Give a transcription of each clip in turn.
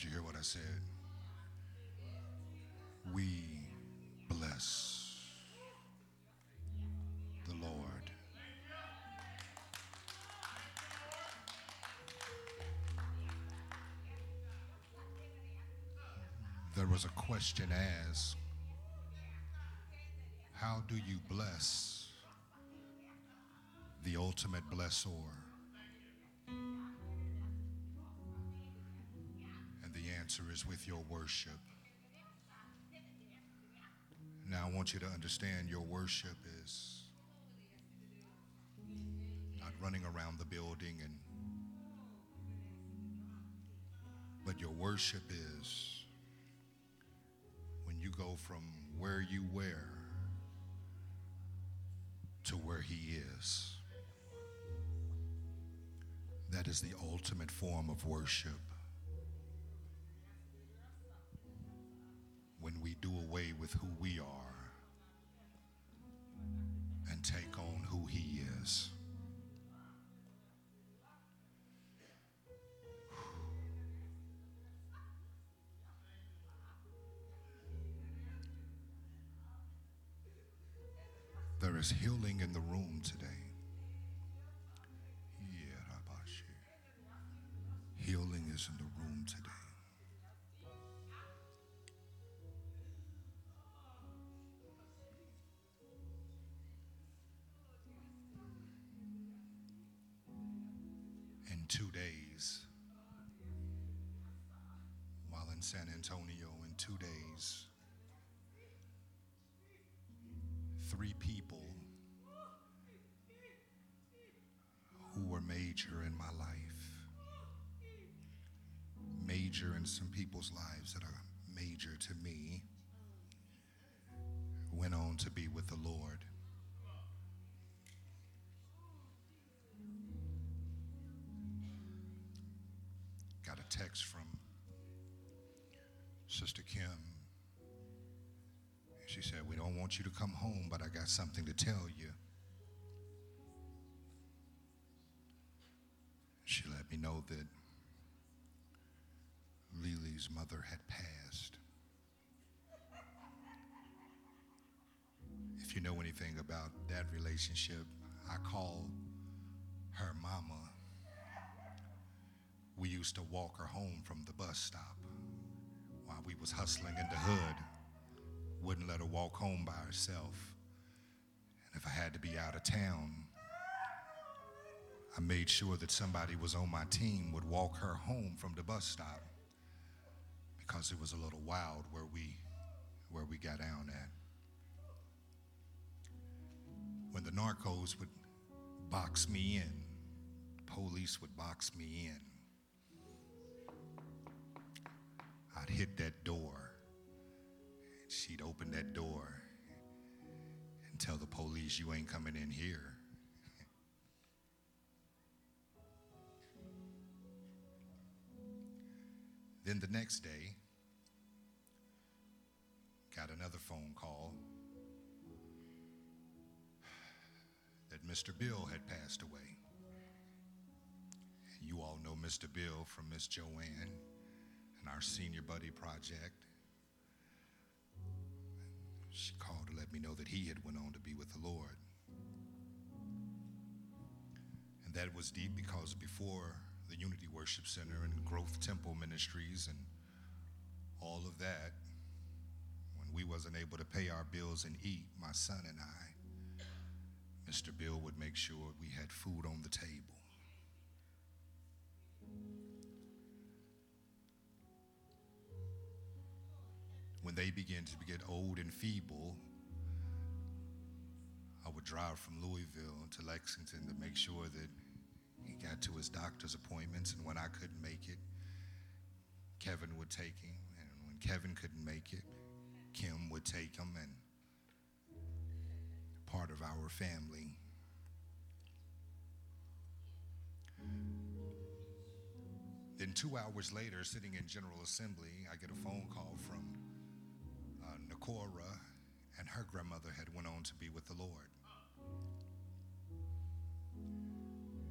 Did you hear what I said? We bless the Lord. There was a question asked How do you bless the ultimate blessor? With your worship. Now, I want you to understand your worship is not running around the building and but your worship is when you go from where you were to where he is. That is the ultimate form of worship. Do away with who we are and take on who he is. There is healing in the room today. Healing is in the room today. In San Antonio, in two days, three people who were major in my life, major in some people's lives that are major to me, went on to be with the Lord. Got a text from Sister Kim she said, We don't want you to come home, but I got something to tell you. She let me know that Lily's mother had passed. If you know anything about that relationship, I call her mama. We used to walk her home from the bus stop while we was hustling in the hood wouldn't let her walk home by herself. And if I had to be out of town, I made sure that somebody was on my team would walk her home from the bus stop because it was a little wild where we where we got down at. When the narcos would box me in, police would box me in. I'd hit that door And she'd open that door and tell the police, You ain't coming in here. then the next day, got another phone call that Mr. Bill had passed away. You all know Mr. Bill from Miss Joanne our Senior Buddy Project she called to let me know that he had went on to be with the Lord. And that was deep because before the Unity Worship Center and Growth Temple Ministries and all of that, when we wasn't able to pay our bills and eat, my son and I, Mr. Bill would make sure we had food on the table. When they began to get old and feeble, I would drive from Louisville to Lexington to make sure that he got to his doctor's appointments. And when I couldn't make it, Kevin would take him. And when Kevin couldn't make it, Kim would take him. And part of our family. Then, two hours later, sitting in General Assembly, I get a phone call from Cora and her grandmother had went on to be with the Lord.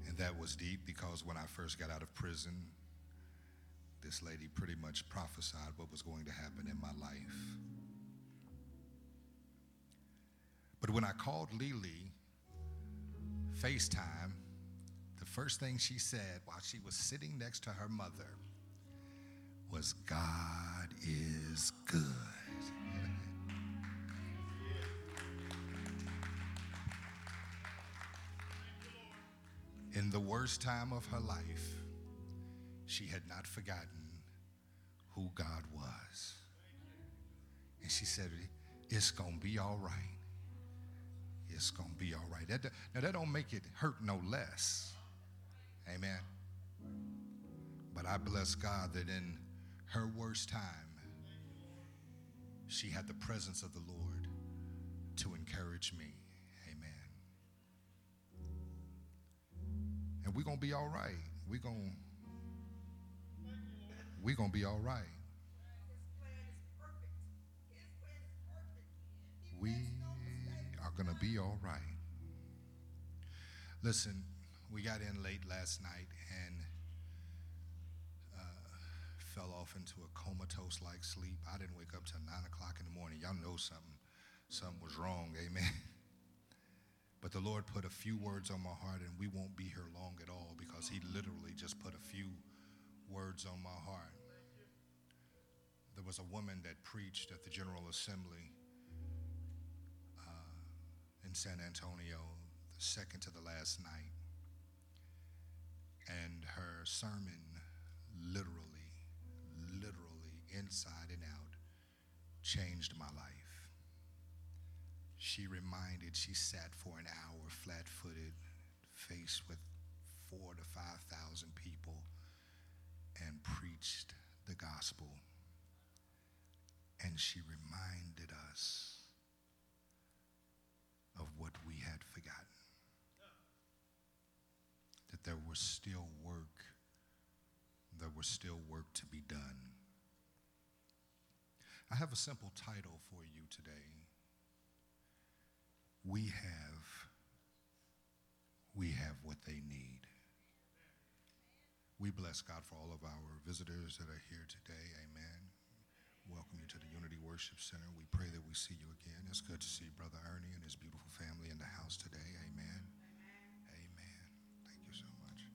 And that was deep because when I first got out of prison, this lady pretty much prophesied what was going to happen in my life. But when I called Lily FaceTime, the first thing she said while she was sitting next to her mother was, God is good. In the worst time of her life, she had not forgotten who God was. And she said, It's going to be all right. It's going to be all right. That, now, that don't make it hurt no less. Amen. But I bless God that in her worst time, she had the presence of the Lord to encourage me. We're going to be all right. We're going we're going to be all right. We are going to be all right. Listen, we got in late last night and uh, fell off into a comatose like sleep. I didn't wake up till 9 o'clock in the morning. Y'all know something. Something was wrong. Amen. But the Lord put a few words on my heart, and we won't be here long at all because He literally just put a few words on my heart. There was a woman that preached at the General Assembly uh, in San Antonio, the second to the last night. And her sermon literally, literally, inside and out, changed my life. She reminded, she sat for an hour flat footed, faced with four to 5,000 people, and preached the gospel. And she reminded us of what we had forgotten. That there was still work, there was still work to be done. I have a simple title for you today. We have, we have what they need. We bless God for all of our visitors that are here today. Amen. Welcome you to the Unity Worship Center. We pray that we see you again. It's good to see Brother Ernie and his beautiful family in the house today. Amen. Amen. Thank you so much.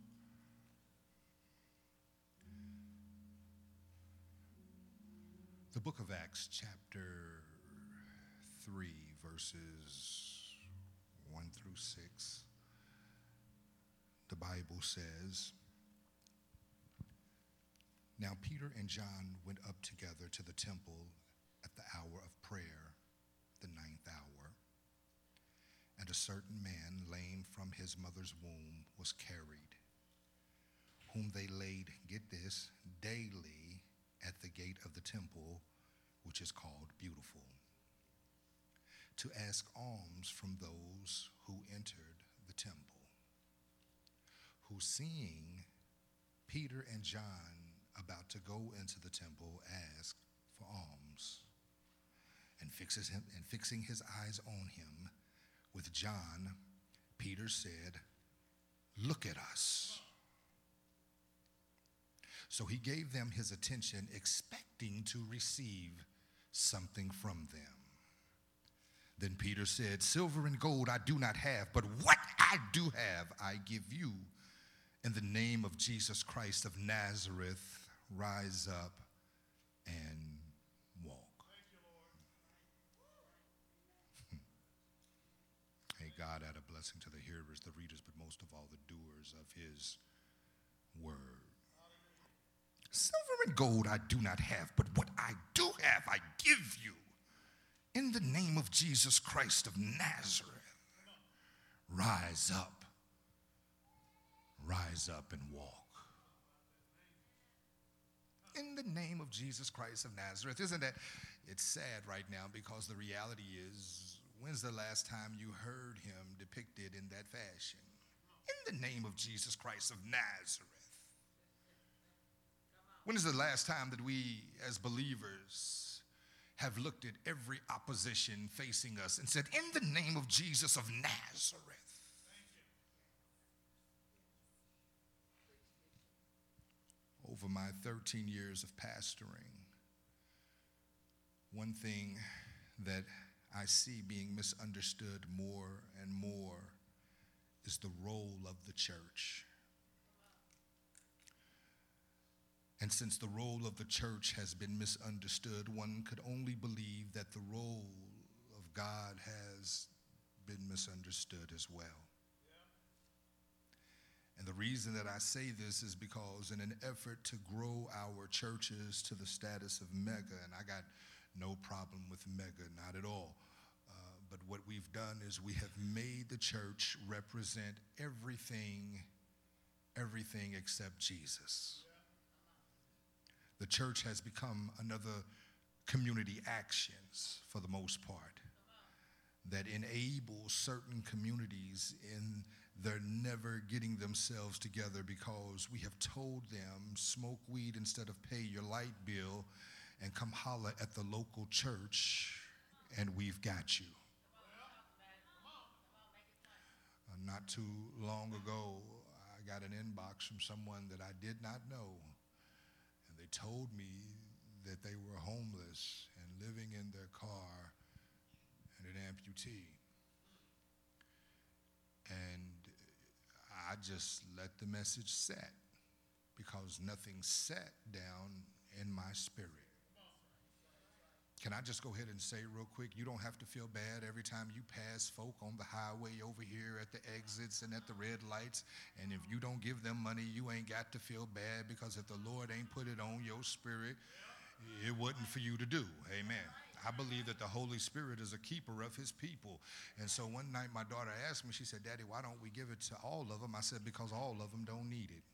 The book of Acts, chapter 3, verses 1 through 6, the Bible says, Now Peter and John went up together to the temple at the hour of prayer, the ninth hour. And a certain man, lame from his mother's womb, was carried, whom they laid, get this, daily at the gate of the temple, which is called Beautiful to ask alms from those who entered the temple, who seeing Peter and John about to go into the temple asked for alms. And, fixes him, and fixing his eyes on him with John, Peter said, Look at us. So he gave them his attention, expecting to receive something from them. Then Peter said, Silver and gold I do not have, but what I do have I give you. In the name of Jesus Christ of Nazareth, rise up and walk. hey, God, add a blessing to the hearers, the readers, but most of all, the doers of his word. Silver and gold I do not have, but what I do have I give you. In the name of Jesus Christ of Nazareth, rise up, rise up and walk. In the name of Jesus Christ of Nazareth. Isn't that? It's sad right now because the reality is when's the last time you heard him depicted in that fashion? In the name of Jesus Christ of Nazareth. When is the last time that we, as believers, have looked at every opposition facing us and said, In the name of Jesus of Nazareth. over my 13 years of pastoring, one thing that I see being misunderstood more and more is the role of the church. And since the role of the church has been misunderstood, one could only believe that the role of God has been misunderstood as well. And the reason that I say this is because, in an effort to grow our churches to the status of mega, and I got no problem with mega, not at all. Uh, but what we've done is we have made the church represent everything, everything except Jesus. The church has become another community actions for the most part that enable certain communities in their never getting themselves together because we have told them smoke weed instead of pay your light bill and come holler at the local church and we've got you. Uh, not too long ago, I got an inbox from someone that I did not know, they told me that they were homeless and living in their car and an amputee. And I just let the message set because nothing sat down in my spirit. Can I just go ahead and say real quick, you don't have to feel bad every time you pass folk on the highway over here at the exits and at the red lights. And if you don't give them money, you ain't got to feel bad because if the Lord ain't put it on your spirit, it wasn't for you to do. Amen. I believe that the Holy Spirit is a keeper of his people. And so one night my daughter asked me, she said, Daddy, why don't we give it to all of them? I said, because all of them don't need it.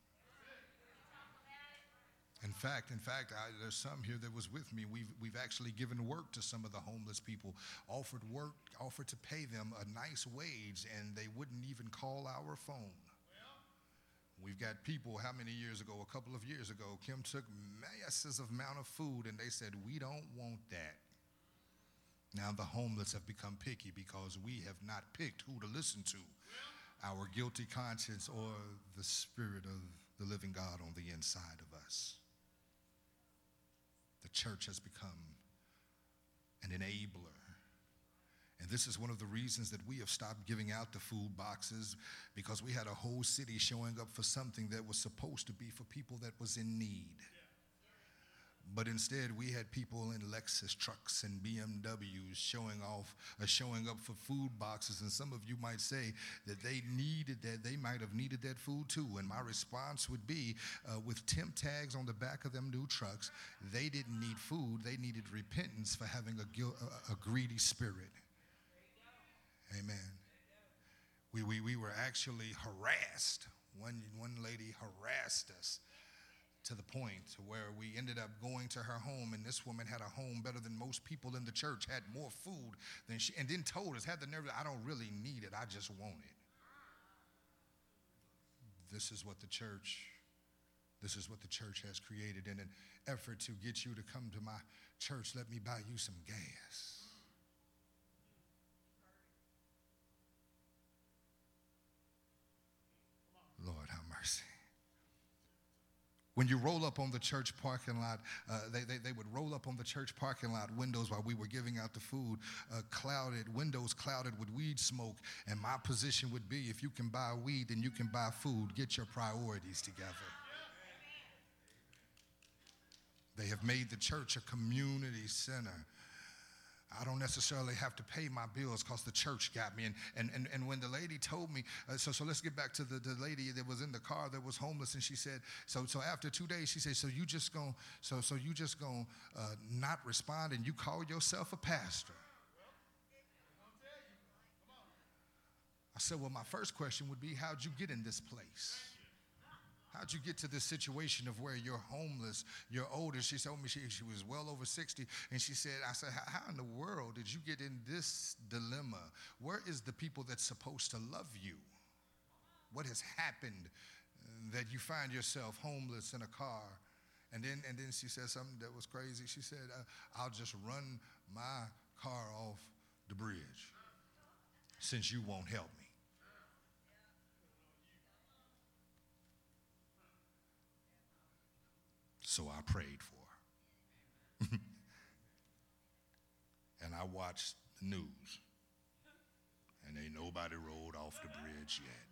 In fact, in fact, I, there's some here that was with me. We've, we've actually given work to some of the homeless people, offered work, offered to pay them a nice wage, and they wouldn't even call our phone. We've got people, how many years ago? A couple of years ago, Kim took masses of amount of food, and they said, we don't want that. Now the homeless have become picky because we have not picked who to listen to, our guilty conscience or the spirit of the living God on the inside of us the church has become an enabler. And this is one of the reasons that we have stopped giving out the food boxes because we had a whole city showing up for something that was supposed to be for people that was in need. But instead, we had people in Lexus trucks and BMWs showing off, uh, showing up for food boxes. And some of you might say that they needed that, they might have needed that food too. And my response would be, uh, with temp tags on the back of them new trucks, they didn't need food. They needed repentance for having a, a, a greedy spirit. Amen. We, we, we were actually harassed. One, one lady harassed us to the point where we ended up going to her home and this woman had a home better than most people in the church had more food than she and then told us had the nerve i don't really need it i just want it. This is what the church this is what the church has created in an effort to get you to come to my church. Let me buy you some gas lord have mercy when you roll up on the church parking lot, uh, they, they, they, would roll up on the church parking lot windows while we were giving out the food, uh, clouded, windows clouded with weed smoke. And my position would be if you can buy weed, then you can buy food. Get your priorities together. They have made the church a community center. I don't necessarily have to pay my bills because the church got me. And, and, and, and when the lady told me, uh, so, so let's get back to the, the lady that was in the car that was homeless. And she said, so, so after two days, she said, so you just going so, so you just going to uh, not respond and you call yourself a pastor. I said, well, my first question would be, how'd you get in this place? How'd you get to this situation of where you're homeless, you're older? She told me she, she was well over 60. And she said, I said, how in the world did you get in this dilemma? Where is the people that's supposed to love you? What has happened that you find yourself homeless in a car? And then, and then she said something that was crazy. She said, uh, I'll just run my car off the bridge since you won't help me. So I prayed for and I watched the news. And ain't nobody rolled off the bridge yet.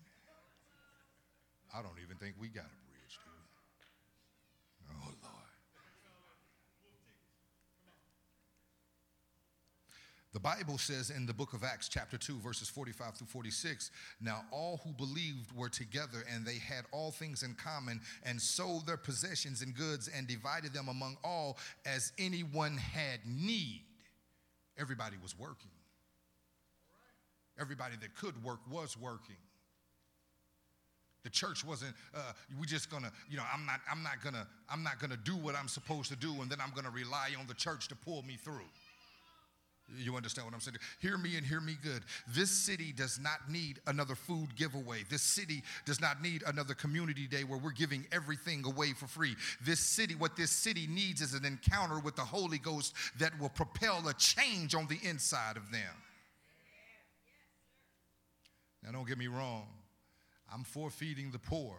I don't even think we got a bridge, do we? Oh, Lord. The Bible says in the book of Acts, chapter 2, verses 45 through 46 Now all who believed were together, and they had all things in common, and sold their possessions and goods, and divided them among all as anyone had need. Everybody was working. Everybody that could work was working. The church wasn't, uh, we just gonna, you know, I'm not, I'm not gonna, I'm not gonna do what I'm supposed to do, and then I'm gonna rely on the church to pull me through. You understand what I'm saying? Hear me and hear me good. This city does not need another food giveaway. This city does not need another community day where we're giving everything away for free. This city, what this city needs is an encounter with the Holy Ghost that will propel a change on the inside of them. Now, don't get me wrong, I'm for feeding the poor.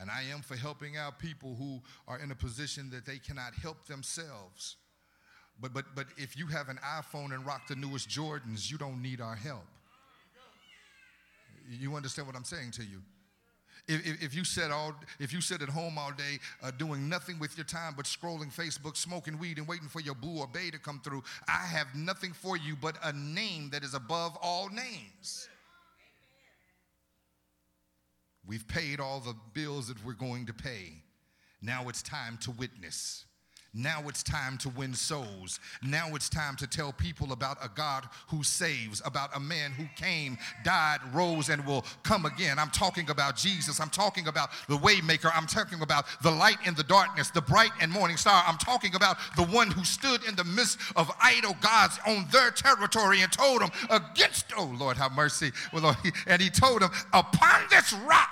And I am for helping out people who are in a position that they cannot help themselves. But, but, but if you have an iPhone and rock the newest Jordans, you don't need our help. You understand what I'm saying to you? If, if, if you sit all, if you sit at home all day uh, doing nothing with your time but scrolling Facebook, smoking weed, and waiting for your boo or bae to come through, I have nothing for you but a name that is above all names. We've paid all the bills that we're going to pay. Now it's time to witness. Now it's time to win souls. Now it's time to tell people about a God who saves, about a man who came, died, rose, and will come again. I'm talking about Jesus. I'm talking about the waymaker. I'm talking about the light in the darkness, the bright and morning star. I'm talking about the one who stood in the midst of idol gods on their territory and told them against, oh Lord, have mercy. Well, and he told them, upon this rock,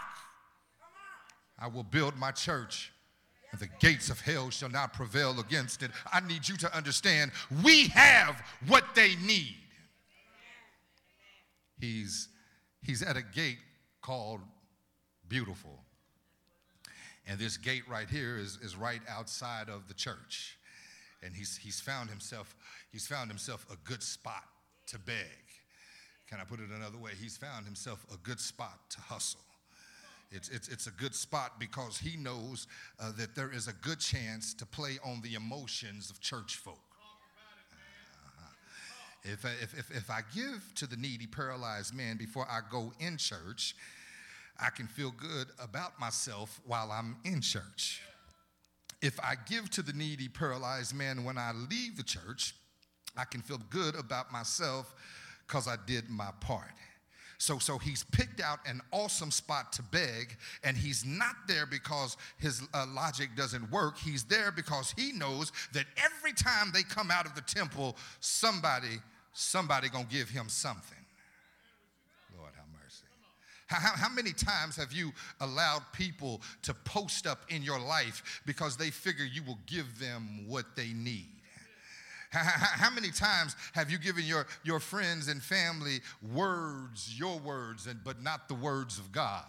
I will build my church the gates of hell shall not prevail against it. I need you to understand we have what they need. He's, he's at a gate called Beautiful. And this gate right here is, is right outside of the church. And he's, he's, found himself, he's found himself a good spot to beg. Can I put it another way? He's found himself a good spot to hustle. It's, it's, it's a good spot because he knows uh, that there is a good chance to play on the emotions of church folk. Uh-huh. If, if, if, if I give to the needy, paralyzed man before I go in church, I can feel good about myself while I'm in church. If I give to the needy, paralyzed man when I leave the church, I can feel good about myself because I did my part. So, so he's picked out an awesome spot to beg, and he's not there because his uh, logic doesn't work. He's there because he knows that every time they come out of the temple, somebody, somebody gonna give him something. Lord have mercy. How, how many times have you allowed people to post up in your life because they figure you will give them what they need? How many times have you given your, your friends and family words, your words, and, but not the words of God?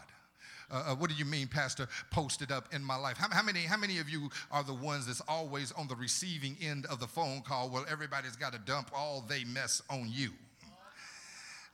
Uh, uh, what do you mean, Pastor? Posted up in my life. How, how, many? How many of you are the ones that's always on the receiving end of the phone call? Well, everybody's got to dump all they mess on you.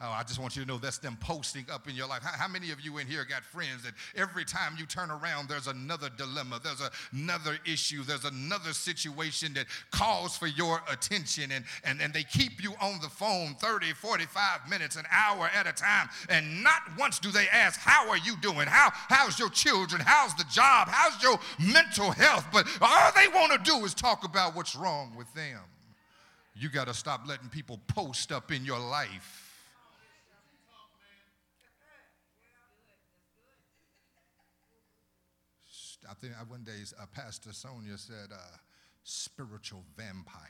Oh, I just want you to know that's them posting up in your life. How, how, many of you in here got friends that every time you turn around, there's another dilemma, there's another issue, there's another situation that calls for your attention, and, and, and they keep you on the phone 30, 45 minutes, an hour at a time, and not once do they ask, How are you doing? How, how's your children? How's the job? How's your mental health? But all they want to do is talk about what's wrong with them. You got to stop letting people post up in your life I think one day uh, Pastor Sonia said, uh, spiritual vampires.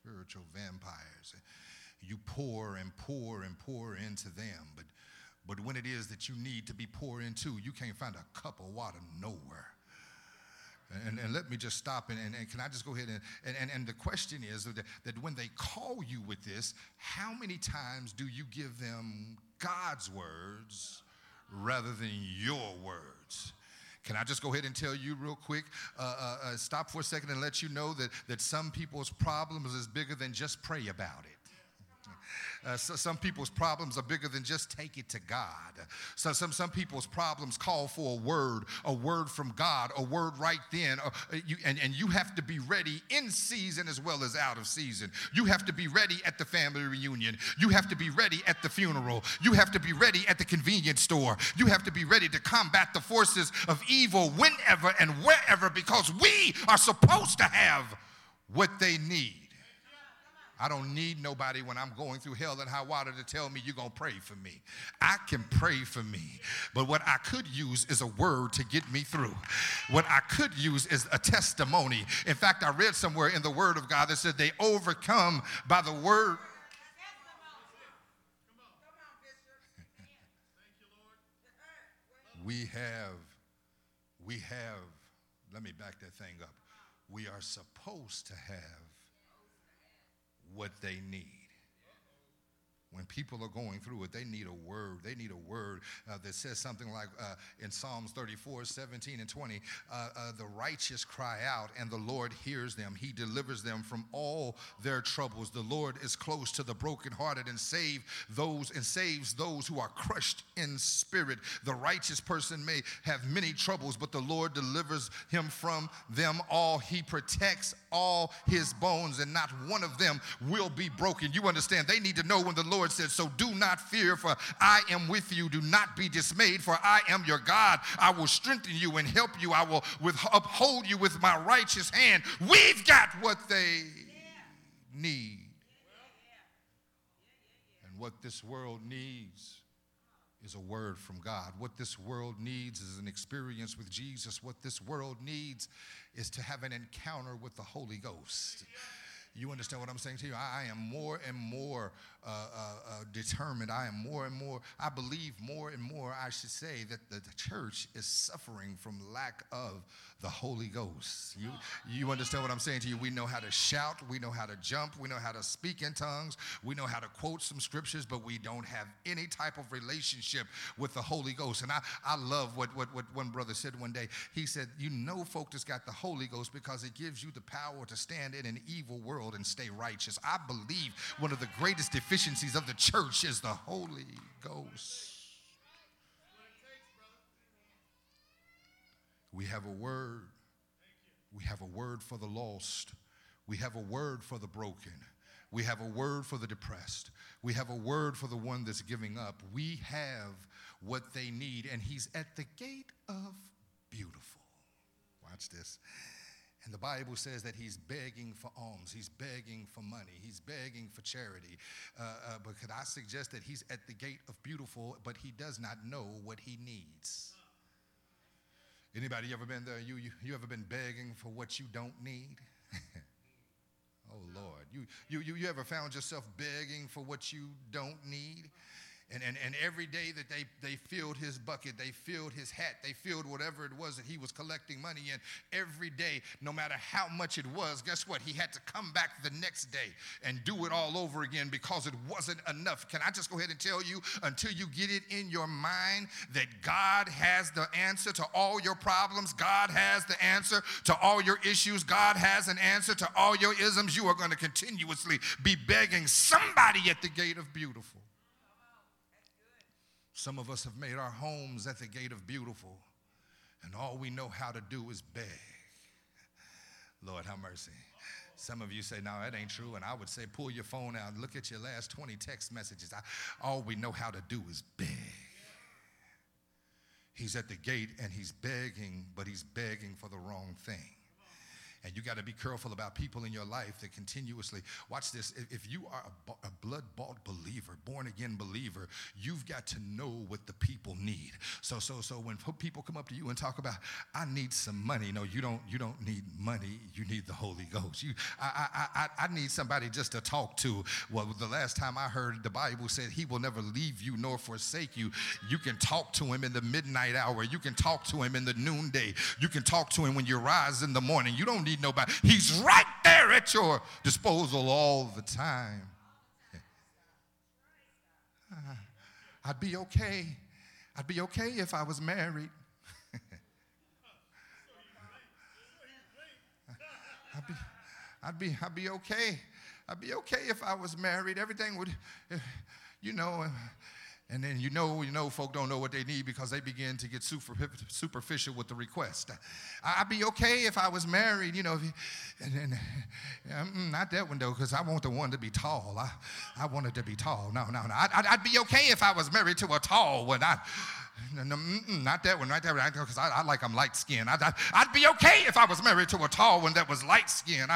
Spiritual vampires. You pour and pour and pour into them, but, but when it is that you need to be poured into, you can't find a cup of water nowhere. And, and, let me just stop and, and, and, can I just go ahead and, and, and, the question is that, that when they call you with this, how many times do you give them God's words rather than your words. Can I just go ahead and tell you real quick? Uh, uh, uh, stop for a second and let you know that, that some people's problems is bigger than just pray about it. Uh, so some people's problems are bigger than just take it to God. So some, some people's problems call for a word, a word from God, a word right then. Uh, you, and, and you have to be ready in season as well as out of season. You have to be ready at the family reunion. You have to be ready at the funeral. You have to be ready at the convenience store. You have to be ready to combat the forces of evil whenever and wherever because we are supposed to have what they need. I don't need nobody when I'm going through hell and high water to tell me you're going to pray for me. I can pray for me. But what I could use is a word to get me through. What I could use is a testimony. In fact, I read somewhere in the word of God that said they overcome by the word. we have, we have, let me back that thing up. We are supposed to have what they need. When people are going through it, they need a word. They need a word uh, that says something like uh, in Psalms 34, 17, and 20 uh, uh, the righteous cry out, and the Lord hears them. He delivers them from all their troubles. The Lord is close to the brokenhearted and save those and saves those who are crushed in spirit. The righteous person may have many troubles, but the Lord delivers him from them all. He protects all his bones, and not one of them will be broken. You understand? They need to know when the Lord said, So do not fear, for I am with you. Do not be dismayed, for I am your God. I will strengthen you and help you. I will with, uphold you with my righteous hand. We've got what they need. And what this world needs is a word from God. What this world needs is an experience with Jesus. What this world needs is to have an encounter with the Holy Ghost. You understand what I'm saying to you? I, I am more and more uh, uh, uh, determined. I am more and more, I believe more and more, I should say, that the, the church is suffering from lack of the Holy Ghost. You, you understand what I'm saying to you? We know how to shout, we know how to jump, we know how to speak in tongues, we know how to quote some scriptures, but we don't have any type of relationship with the Holy Ghost. And I, I love what, what, what one brother said one day. He said, You know, folk that's got the Holy Ghost because it gives you the power to stand in an evil world and stay righteous. I believe one of the greatest deficiencies of the church is the Holy Ghost. We have a word. We have a word for the lost. We have a word for the broken. We have a word for the depressed. We have a word for the one that's giving up. We have what they need, and He's at the gate of beautiful. Watch this. And the Bible says that he's begging for alms, he's begging for money, he's begging for charity. Uh, uh, but could I suggest that he's at the gate of beautiful, but he does not know what he needs? Anybody ever been there? You, you, you ever been begging for what you don't need? oh, Lord. You, you, you, you ever found yourself begging for what you don't need? And, and, and every day that they, they filled his bucket, they filled his hat, they filled whatever it was that he was collecting money in, every day, no matter how much it was, guess what? He had to come back the next day and do it all over again because it wasn't enough. Can I just go ahead and tell you until you get it in your mind that God has the answer to all your problems, God has the answer to all your issues, God has an answer to all your isms, you are going to continuously be begging somebody at the gate of beautiful. Some of us have made our homes at the gate of beautiful, and all we know how to do is beg. Lord, have mercy. Some of you say, no, that ain't true. And I would say, pull your phone out look at your last 20 text messages. I, all we know how to do is beg. He's at the gate and he's begging, but he's begging for the wrong thing. And you got to be careful about people in your life that continuously, watch this, if you are a, blood bought believer, born again believer, you've got to know what the people need. So, so, so when people come up to you and talk about, I need some money, no, you don't, you don't need money, you need the Holy Ghost. You, I, I, I, I need somebody just to talk to. Well, the last time I heard the Bible said, He will never leave you nor forsake you. You can talk to Him in the midnight hour, you can talk to Him in the noonday, you can talk to Him when you rise in the morning. You don't need need nobody. He's right there at your disposal all the time. I'd be okay. I'd be okay if I was married. I'd be, I'd be, I'd be okay. I'd be okay if I was married. Everything would, you know, and then you know, you know, folk don't know what they need because they begin to get super, superficial with the request. I'd be okay if I was married, you know, and, and um, not that one though, because I want the one to be tall. I, I want it to be tall. No, no, no. I'd, I'd be okay if I was married to a tall one. I, no, not that one, right there, because I, I like them light skinned. I'd, I'd be okay if I was married to a tall one that was light skinned.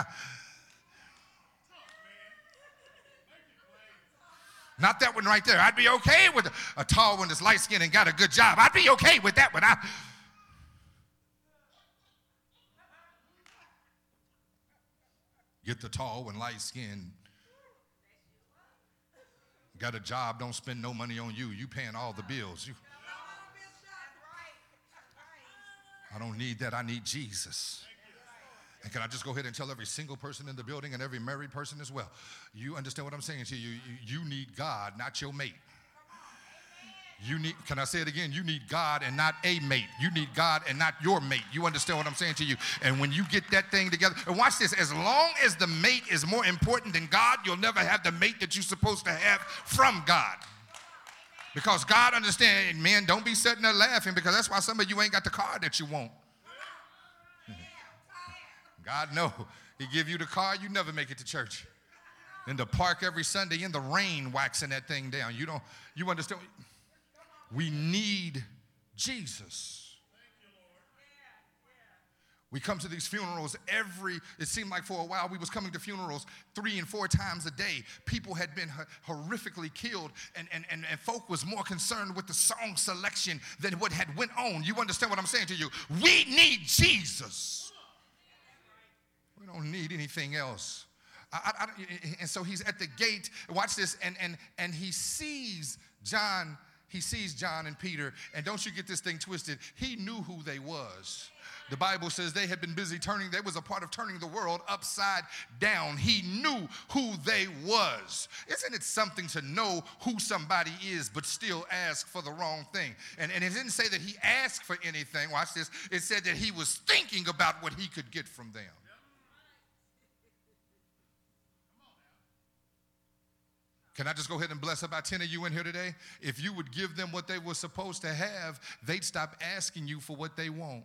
Not that one right there. I'd be okay with a tall one that's light skinned and got a good job. I'd be okay with that one. I, Get the tall one, light skinned. Got a job, don't spend no money on you. You paying all the bills. You, I don't need that. I need Jesus. And can I just go ahead and tell every single person in the building and every married person as well? You understand what I'm saying to you? You, you need God, not your mate. You need, can I say it again? You need God and not a mate. You need God and not your mate. You understand what I'm saying to you? And when you get that thing together, and watch this, as long as the mate is more important than God, you'll never have the mate that you're supposed to have from God. Because God understands, men, don't be sitting there laughing because that's why some of you ain't got the car that you want. God know. He give you the car, you never make it to church. In the park every Sunday in the rain waxing that thing down. You don't, you understand? We need Jesus. We come to these funerals every, it seemed like for a while we was coming to funerals three and four times a day. People had been horrifically killed and, and, and, and folk was more concerned with the song selection than what had went on. You understand what I'm saying to you? We need Jesus. We don't need anything else. I, I, and so he's at the gate. Watch this, and and and he sees John. He sees John and Peter, and don't you get this thing twisted? He knew who they was. The Bible says they had been busy turning, they was a part of turning the world upside down. He knew who they was. Isn't it something to know who somebody is, but still ask for the wrong thing? And, and it didn't say that he asked for anything. Watch this. It said that he was thinking about what he could get from them. Can I just go ahead and bless about 10 of you in here today? If you would give them what they were supposed to have, they'd stop asking you for what they want.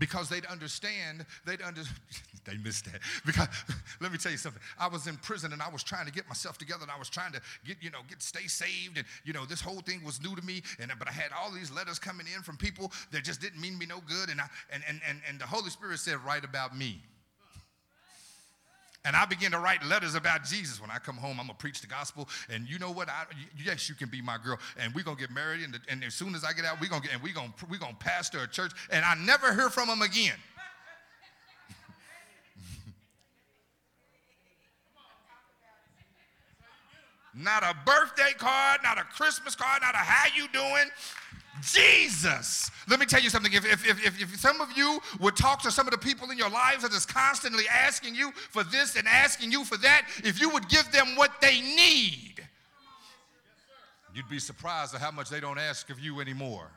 Because they'd understand, they'd under, they missed that. Because let me tell you something. I was in prison and I was trying to get myself together and I was trying to get, you know, get stay saved and you know, this whole thing was new to me. And but I had all these letters coming in from people that just didn't mean me no good. And I and and and, and the Holy Spirit said, write about me. And I begin to write letters about Jesus. When I come home, I'm going to preach the gospel. And you know what? I, yes, you can be my girl. And we're going to get married. And, the, and, as soon as I get out, we're going to get, and we're going going to pastor a church. And I never hear from him again. not a birthday card, not a Christmas card, not a how you doing. Jesus. Let me tell you something. If, if, if, if, some of you would talk to some of the people in your lives that is constantly asking you for this and asking you for that, if you would give them what they need, you'd be surprised at how much they don't ask of you anymore.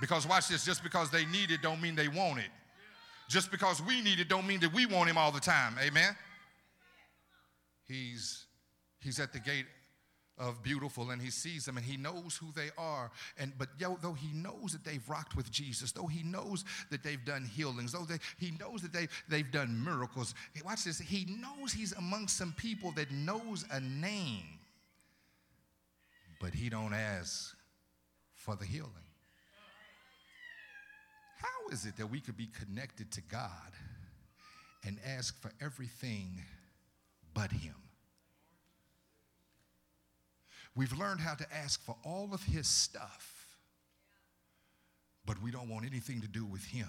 Because watch this, just because they need it don't mean they want it. Just because we need it don't mean that we want him all the time. Amen. He's he's at the gate of beautiful and he sees them and he knows who they are. And but though he knows that they've rocked with jesus though he knows that they've done healings though they, he knows that they, they've done miracles. Watch this. He knows he's among some people that knows a name but he don't ask for the healing. How is it that we could be connected to god and ask for everything but him We've learned how to ask for all of his stuff, but we don't want anything to do with him.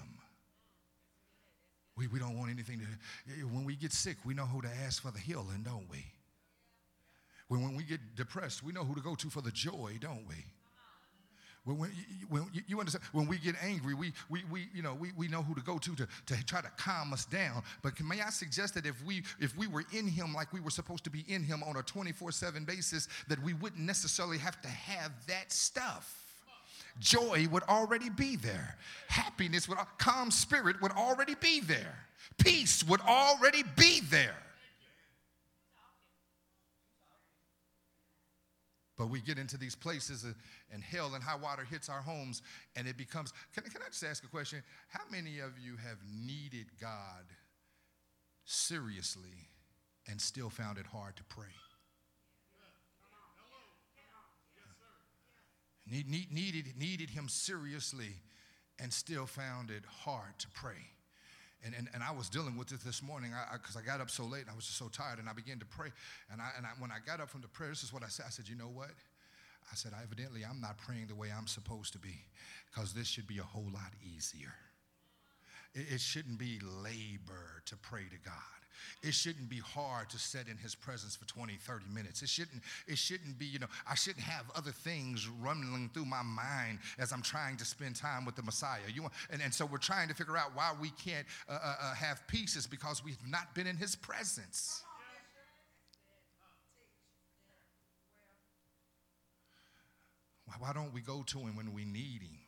We, we don't want anything to, when we get sick, we know who to ask for the healing, don't we? When, when we get depressed, we know who to go to for the joy, don't we? When, when, when you understand, when we get angry, we, we, we, you know, we, we know who to go to, to to try to calm us down. But may I suggest that if we, if we were in Him like we were supposed to be in Him on a 24 7 basis, that we wouldn't necessarily have to have that stuff joy would already be there. Happiness would, calm spirit would already be there. Peace would already be there. But we get into these places and hell and high water hits our homes and it becomes. Can, can I just ask a question? How many of you have needed God seriously and still found it hard to pray? Need, need, needed, needed Him seriously and still found it hard to pray. And, and, and I was dealing with it this morning because I, I, I, got up so late and I was just so tired and I began to pray. And, I, and I, when I got up from the prayer, this is what I said. I said, you know what? I said, evidently I'm not praying the way I'm supposed to be because this should be a whole lot easier. It, it shouldn't be labor to pray to God. It shouldn't be hard to sit in his presence for 20, 30 minutes. It shouldn't, it shouldn't be, you know, I shouldn't have other things running through my mind as I'm trying to spend time with the Messiah. You and, and so we're trying to figure out why we can't uh, uh, uh have peace is because we've not been in his presence. Why don't we go to him when we need him?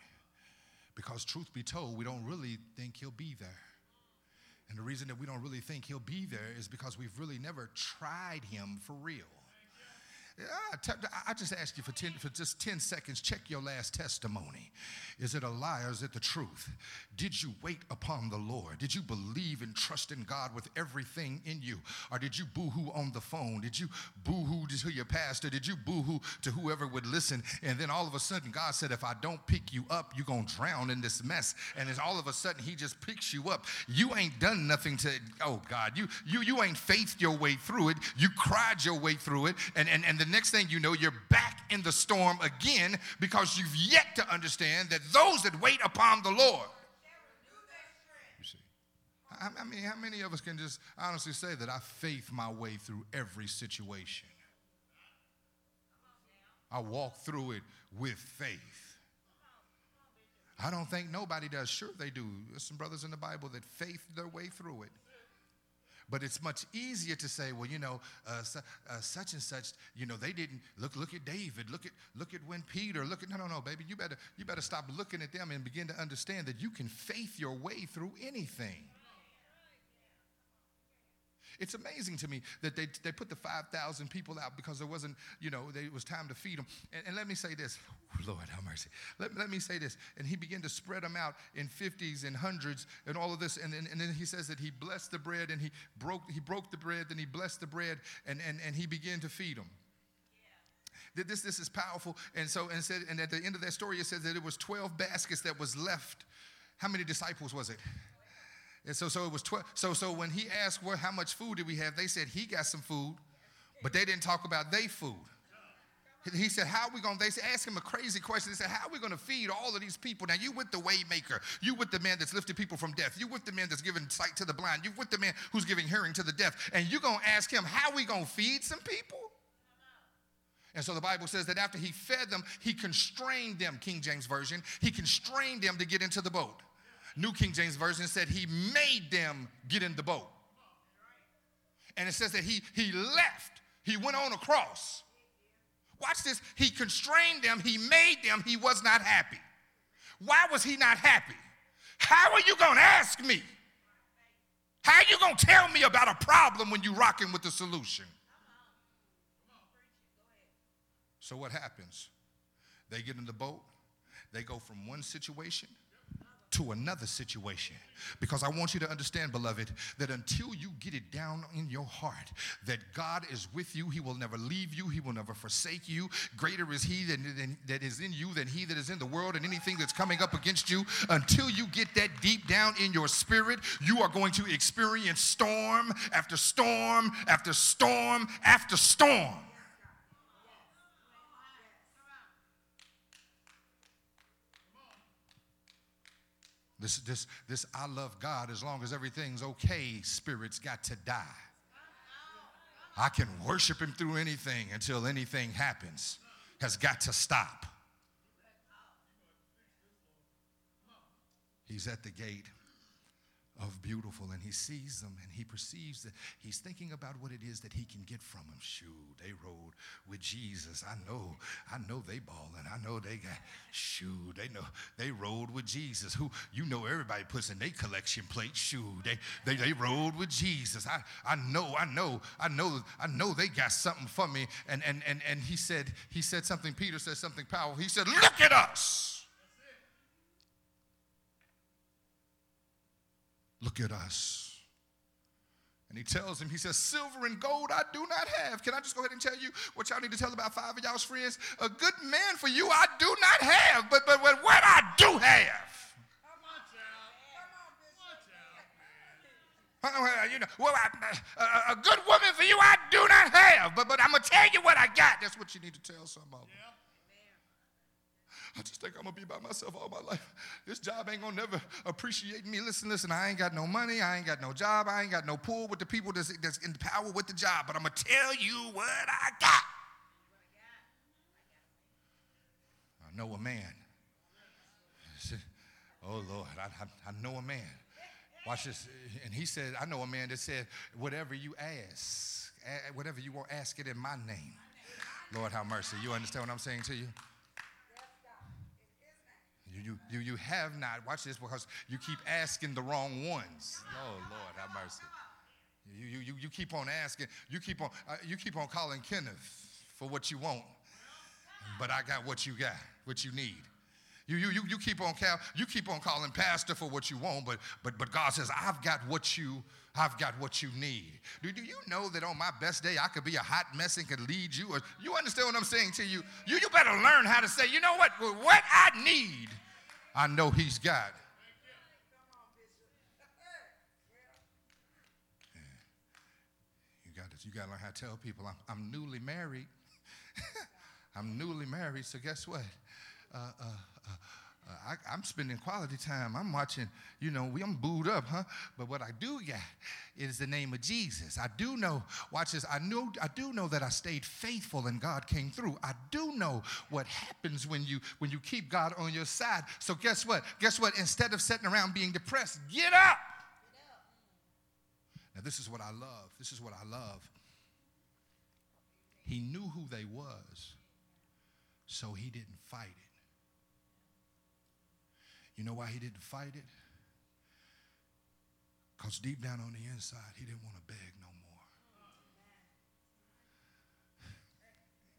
Because, truth be told, we don't really think he'll be there. And the reason that we don't really think he'll be there is because we've really never tried him for real. Ah, I just ask you for, 10, for just 10 seconds, check your last testimony. Is it a lie or is it the truth? Did you wait upon the Lord? Did you believe and trust in God with everything in you? Or did you boo-hoo on the phone? Did you boo-hoo to your pastor? Did you boo-hoo to whoever would listen? And then all of a sudden, God said, if I don't pick you up, you're going to drown in this mess. And then all of a sudden, he just picks you up. You ain't done nothing to, oh God, you, you, you ain't faithed your way through it. You cried your way through it. And, and, and the next thing you know, you're back in the storm again because you've yet to understand that those that wait upon the Lord. You see, I mean, how many of us can just honestly say that I faith my way through every situation? I walk through it with faith. I don't think nobody does. Sure, they do. There's some brothers in the Bible that faith their way through it. But it's much easier to say, well, you know, uh, su- uh, such and such, you know, they didn't look. Look at David. Look at look at when Peter. Look at no, no, no, baby. You better you better stop looking at them and begin to understand that you can faith your way through anything. It's amazing to me that they, they put the 5,000 people out because there wasn't, you know, they, it was time to feed them. And, and let me say this, Lord have mercy. Let, let me say this. And he began to spread them out in 50s and hundreds and all of this. And, and, and then he says that he blessed the bread and he broke, he broke the bread, then he blessed the bread and, and, and he began to feed them this, this is powerful. And so, and said, and at the end of that story, it says that it was 12 baskets that was left. How many disciples was it? And so, so it was 12. So, so when he asked, well, how much food did we have? They said he got some food, but they didn't talk about their food. He said, How are we going to? They asked him a crazy question. They said, How are we going to feed all of these people? Now, you with the waymaker. You with the man that's lifted people from death. You with the man that's giving sight to the blind. You with the man who's giving hearing to the deaf. And you're going to ask him, How are we going to feed some people? And so the Bible says that after he fed them, he constrained them, King James Version. He constrained them to get into the boat. New King James Version said he made them get in the boat. And it says that he, he left, he went on across. Watch this. He constrained them, he made them, he was not happy. Why was he not happy? How are you going to ask me? How are you going to tell me about a problem when you're rocking with the solution? So what happens? They get in the boat, they go from one situation to another situation. Because I want you to understand, beloved, that until you get it down in your heart that God is with you, He will never leave you, He will never forsake you. Greater is He that is in you than He that is in the world, and anything that's coming up against you. Until you get that deep down in your spirit, you are going to experience storm after storm after storm after storm. This, this, this I love God as long as everything's okay, spirit's got to die. I can worship him through anything until anything happens, has got to stop. He's at the gate of beautiful and he sees them and he perceives that he's thinking about what it is that he can get from them. Shoot, they rode with Jesus. I know, I know they balling. I know they got shoot, they know they rode with Jesus. Who you know everybody puts in their collection plate. Shoot, they they they rode with Jesus. I I know, I know, I know, I know they got something for me. And and and and he said, he said something, Peter said something powerful. He said, Look at us. Look at us. And he tells him, he says, Silver and gold I do not have. Can I just go ahead and tell you what y'all need to tell about five of y'all's friends? A good man for you I do not have, but, but, what I do have. You know, well, I, uh, uh, a good woman for you I do not have, but, but I'm going to tell you what I got. That's what you need to tell somebody. Yeah. I just think I'm gonna be by myself all my life. This job ain't gonna never appreciate me. Listen, listen, I ain't got no money, I ain't got no job, I ain't got no pool with the people that's, that's in power with the job, but I'm gonna tell you what I got. I know a man. Oh Lord, I, I, I know a man. Watch this. And he said, I know a man that said, whatever you ask, whatever you want, ask it in my name. Lord, have mercy. You understand what I'm saying to you? You, you, you have not, watch this, because you keep asking the wrong ones. Oh, Lord, have mercy. You, you, you keep on asking, you keep on, uh, you keep on calling Kenneth for what you want, but I got what you got, what you need. You, you, you, you keep on cal- you keep on calling pastor for what you want, but, but, but God says, I've got what you I've got what you need. Do, do you know that on my best day, I could be a hot mess and could lead you? Or you understand what I'm saying to you? You, you better learn how to say, you know what? What I need, I know He's got. You got to, you got to learn how to tell people I'm, I'm newly married. I'm newly married, so guess what? Uh, uh, uh, I, am spending quality time. I'm watching, you know, we, I'm booed up, huh? But what I do got is the name of Jesus. I do know, watch this, I know, I do know that I stayed faithful and God came through. I do know what happens when you when you keep God on your side. So guess what? Guess what? Instead of sitting around being depressed, get up. Now this is what I love. This is what I love. He knew who they was, so he didn't fight it. You know why he didn't fight it? Because deep down on the inside, he didn't want to beg no more.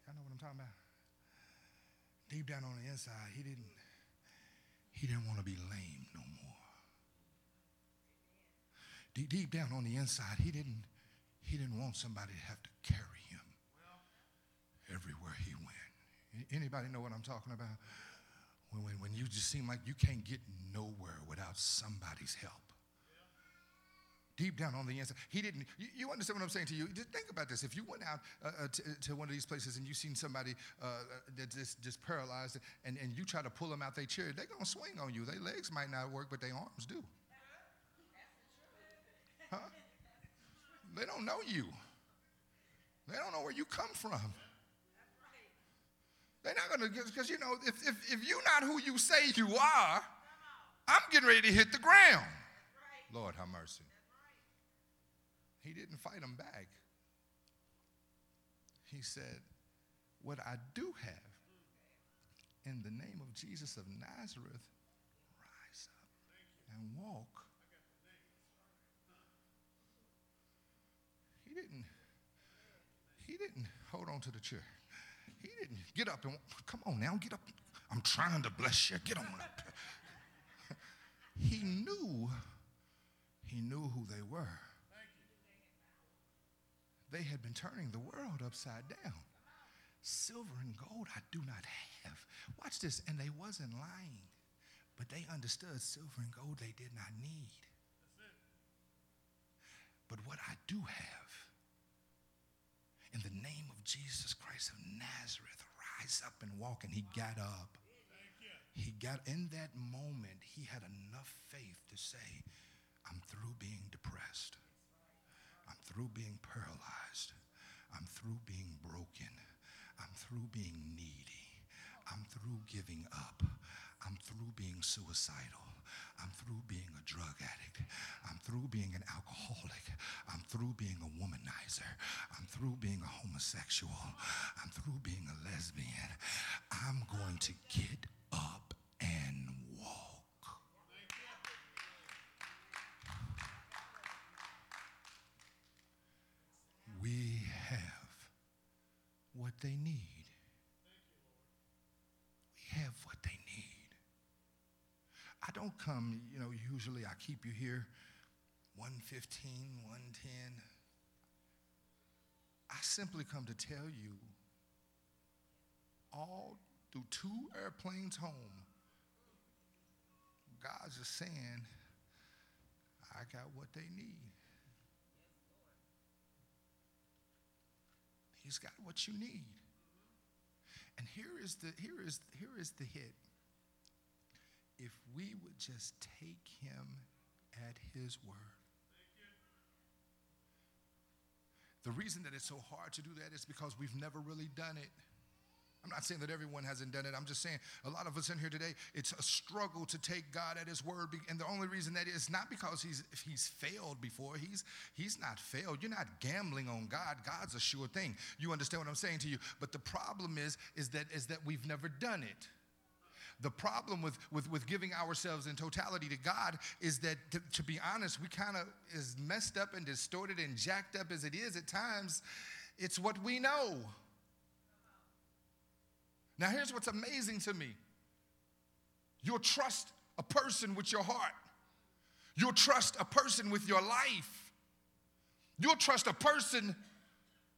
I know what I'm talking about. Deep down on the inside, he didn't, he didn't want to be lame no more. Deep, deep down on the inside, he didn't, he didn't want somebody to have to carry him everywhere he went. Anybody know what I'm talking about? When, when, when you just seem like you can't get nowhere without somebody's help. Deep down on the inside, he didn't. You, you, understand what I'm saying to you? Just think about this. If you went out uh, uh to, to, one of these places and you seen somebody uh, uh, just, just paralyzed, and, and you try to pull them out their chair, they're gonna swing on you. Their legs might not work, but their arms do. Huh? They don't know you. They don't know where you come from. They're not going to, because you know, if, if, if you're not who you say you are, I'm getting ready to hit the ground. Lord, have mercy. He didn't fight them back. He said, What I do have, in the name of Jesus of Nazareth, rise up and walk. He didn't, he didn't hold on to the chair. He didn't get up and come on now, get up. I'm trying to bless you. Get on up. he knew, he knew who they were. They had been turning the world upside down. Silver and gold I do not have. Watch this, and they wasn't lying, but they understood silver and gold they did not need. But what I do have in the name of Jesus Christ of Nazareth, rise up and walk. And he got up. He got in that moment, he had enough faith to say, I'm through being depressed. I'm through being paralyzed. I'm through being broken. I'm through being needy. I'm through giving up. I'm through being suicidal. I'm through being a drug addict. I'm through being an alcoholic. I'm through being a womanizer. I'm through being a homosexual. I'm through being a lesbian. I'm going to get up and walk. We have what they need. We have what they need. I don't come, you know, usually I keep you here 115, 110. I simply come to tell you all through two airplanes home, God's just saying, I got what they need. He's got what you need. And here is the here is here is the hit. If we would just take him at his word. The reason that it's so hard to do that is because we've never really done it. I'm not saying that everyone hasn't done it. I'm just saying a lot of us in here today, it's a struggle to take God at His word. And the only reason that is not because He's He's failed before. He's He's not failed. You're not gambling on God. God's a sure thing. You understand what I'm saying to you? But the problem is, is that is that we've never done it. The problem with, with, with giving ourselves in totality to God is that, to, to be honest, we kind of, as messed up and distorted and jacked up as it is at times, it's what we know. Now, here's what's amazing to me you'll trust a person with your heart, you'll trust a person with your life, you'll trust a person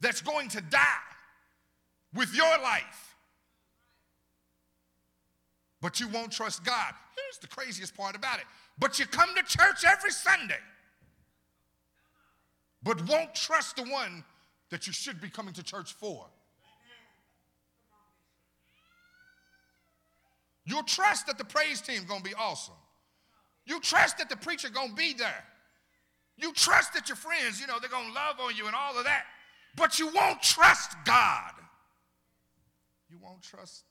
that's going to die with your life. But you won't trust God. Here's the craziest part about it. But you come to church every Sunday, but won't trust the one that you should be coming to church for. You'll trust that the praise team gonna be awesome. You trust that the preacher gonna be there. You trust that your friends, you know, they're gonna love on you and all of that. But you won't trust God. You won't trust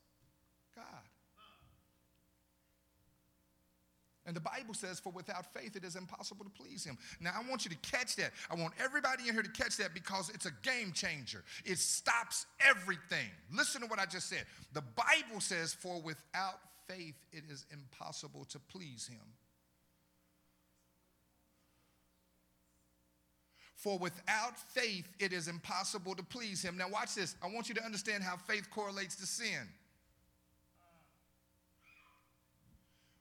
And the Bible says, for without faith, it is impossible to please him. Now, I want you to catch that. I want everybody in here to catch that because it's a game changer. It stops everything. Listen to what I just said. The Bible says, for without faith, it is impossible to please him. For without faith, it is impossible to please him. Now, watch this. I want you to understand how faith correlates to sin.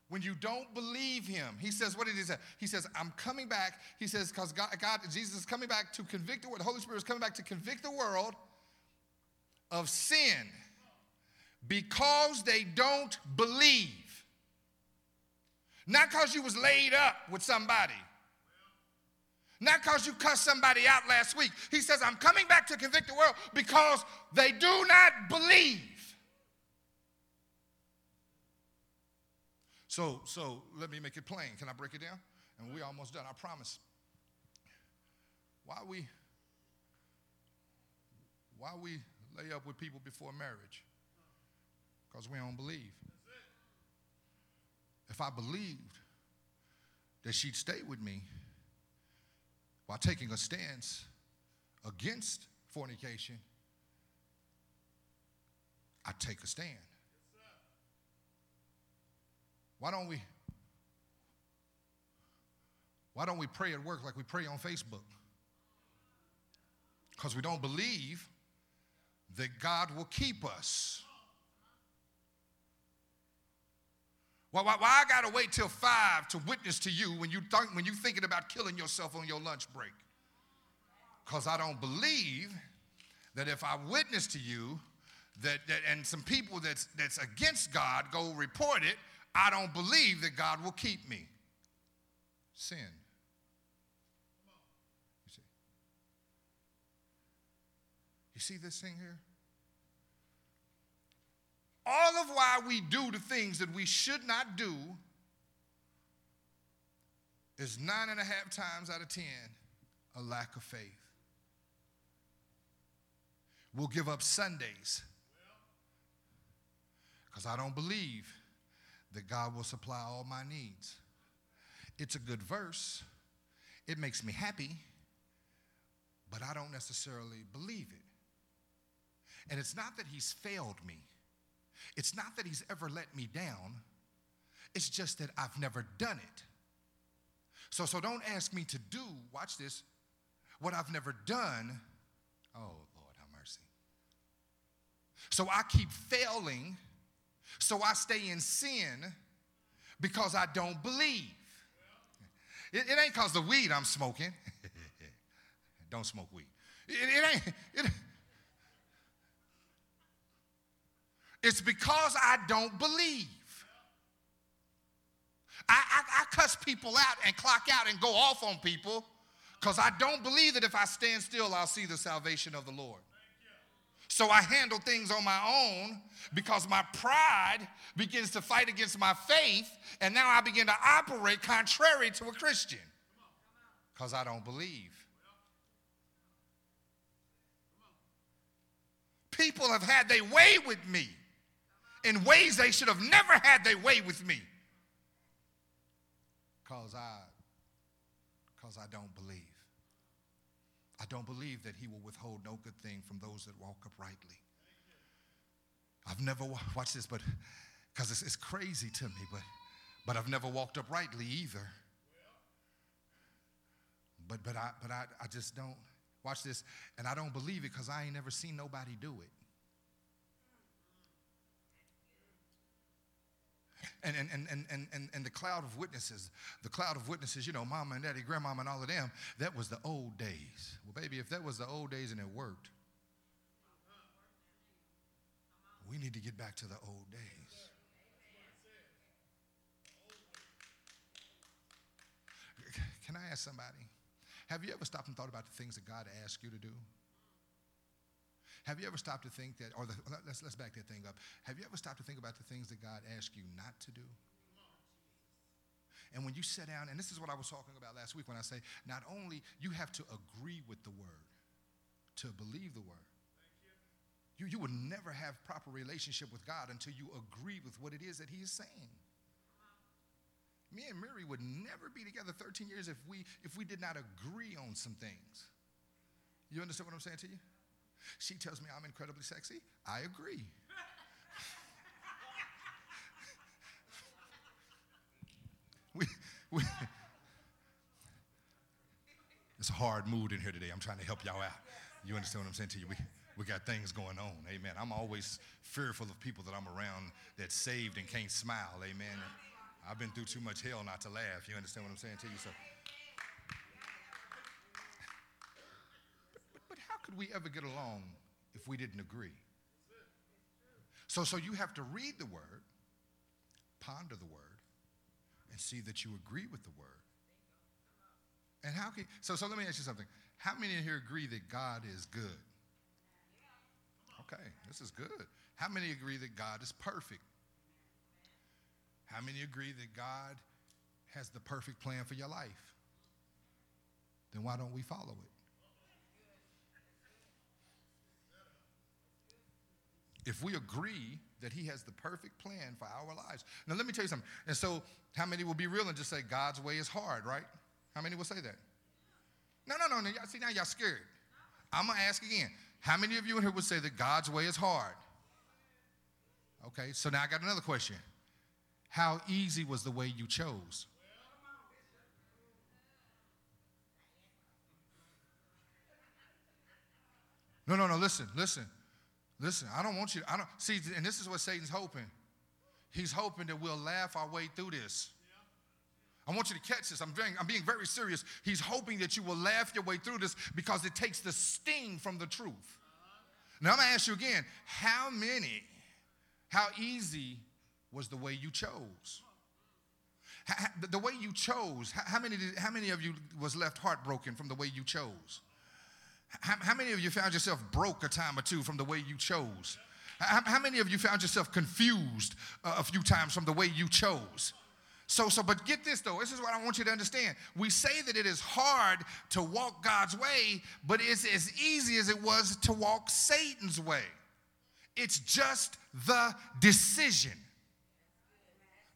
When you don't believe him, he says, what did he say? He says, I'm coming back. He says, because God, God, Jesus is coming back to convict the world. The Holy Spirit is coming back to convict the world of sin because they don't believe. Not because you was laid up with somebody. Not because you cussed somebody out last week. He says, I'm coming back to convict the world because they do not believe. So, so let me make it plain. Can I break it down? And we're almost done, I promise. Why we why we lay up with people before marriage? Because we don't believe. If I believed that she'd stay with me while taking a stance against fornication, I'd take a stand. Why don't we why don't we pray at work like we pray on Facebook? Because we don't believe that God will keep us. Why, why, why I gotta wait till five to witness to you when you think when you're thinking about killing yourself on your lunch break? Because I don't believe that if I witness to you, that, that and some people that's that's against God go report it, I don't believe that God will keep me. Sin. You see? You see this thing here? All of why we do the things that we should not do is nine and a half times out of ten a lack of faith. We'll give up Sundays because I don't believe that God will supply all my needs. It's a good verse. It makes me happy, but I don't necessarily believe it. And it's not that he's failed me. It's not that he's ever let me down. It's just that I've never done it. So, so don't ask me to do, watch this, what I've never done. Oh, Lord, have mercy. So I keep failing, so I stay in sin because I don't believe. It, it ain't because the weed I'm smoking. don't smoke weed. It, it ain't. It, it's because I don't believe. I, I, I cuss people out and clock out and go off on people because I don't believe that if I stand still, I'll see the salvation of the Lord. So I handle things on my own because my pride begins to fight against my faith, and now I begin to operate contrary to a Christian because I don't believe. People have had their way with me in ways they should have never had their way with me because I, because I don't believe. Don't believe that he will withhold no good thing from those that walk uprightly. I've never, watched this, but because it's, it's crazy to me, but, but I've never walked uprightly either. But, but, I, but I, I just don't, watch this, and I don't believe it because I ain't never seen nobody do it. And, and, and, and, and, and the cloud of witnesses, the cloud of witnesses, you know, mama and daddy, grandmama, and all of them, that was the old days. Well, baby, if that was the old days and it worked, we need to get back to the old days. Can I ask somebody? Have you ever stopped and thought about the things that God asked you to do? Have you ever stopped to think that, or the, let's, let's back that thing up. Have you ever stopped to think about the things that God asked you not to do? And when you sit down, and this is what I was talking about last week when I say, not only you have to agree with the word, to believe the word. You, you will never have proper relationship with God until you agree with what it is that he is saying. Me and Mary would never be together 13 years if we if we did not agree on some things. You understand what I'm saying to you? She tells me I'm incredibly sexy. I agree. we, we, it's a hard mood in here today. I'm trying to help y'all out. You understand what I'm saying to you? We, we got things going on. Amen. I'm always fearful of people that I'm around that's saved and can't smile. Amen. I've been through too much hell not to laugh. You understand what I'm saying to you? So could we ever get along if we didn't agree? So, so you have to read the word, ponder the word, and see that you agree with the word. And how can so so let me ask you something. How many in here agree that God is good? Okay, this is good. How many agree that God is perfect? How many agree that God has the perfect plan for your life? Then why don't we follow it? If we agree that he has the perfect plan for our lives. Now, let me tell you something. And so, how many will be real and just say God's way is hard, right? How many will say that? No, no, no, no. Y'all, see, now y'all scared. I'm going to ask again. How many of you in here would say that God's way is hard? Okay, so now I got another question. How easy was the way you chose? No, no, no, listen, listen. Listen, I don't want you, I don't, see, and this is what Satan's hoping. He's hoping that we'll laugh our way through this. I want you to catch this. I'm, very, I'm being very serious. He's hoping that you will laugh your way through this because it takes the sting from the truth. Now, I'm to ask you again how many, how easy was the way you chose? How, the way you chose, how many, did, how many of you was left heartbroken from the way you chose? How, how, many of you found yourself broke a time or two from the way you chose? How, how many of you found yourself confused uh, a few times from the way you chose? So, so, but get this though. This is what I want you to understand. We say that it is hard to walk God's way, but it's as easy as it was to walk Satan's way. It's just the decision.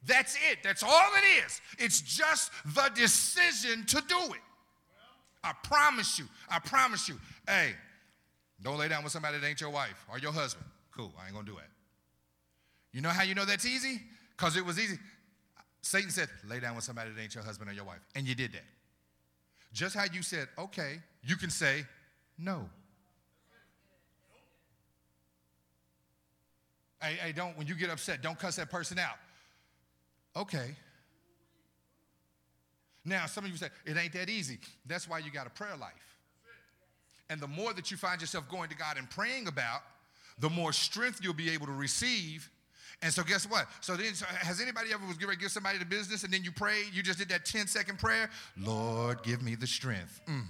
That's it. That's all it is. It's just the decision to do it. I promise you. I promise you. Hey, don't lay down with somebody that ain't your wife or your husband. Cool, I ain't gonna do it. You know how you know that's easy? Because it was easy. Satan said, lay down with somebody that ain't your husband or your wife. And you did that. Just how you said, okay, you can say no. Hey, hey, don't, when you get upset, don't cuss that person out. Okay. Now, some of you say, it ain't that easy. That's why you got a prayer life. And the more that you find yourself going to God and praying about, the more strength you'll be able to receive. And so, guess what? So, then, so has anybody ever was to give somebody the business and then you pray? You just did that 10 second prayer? Lord, give me the strength. Mm.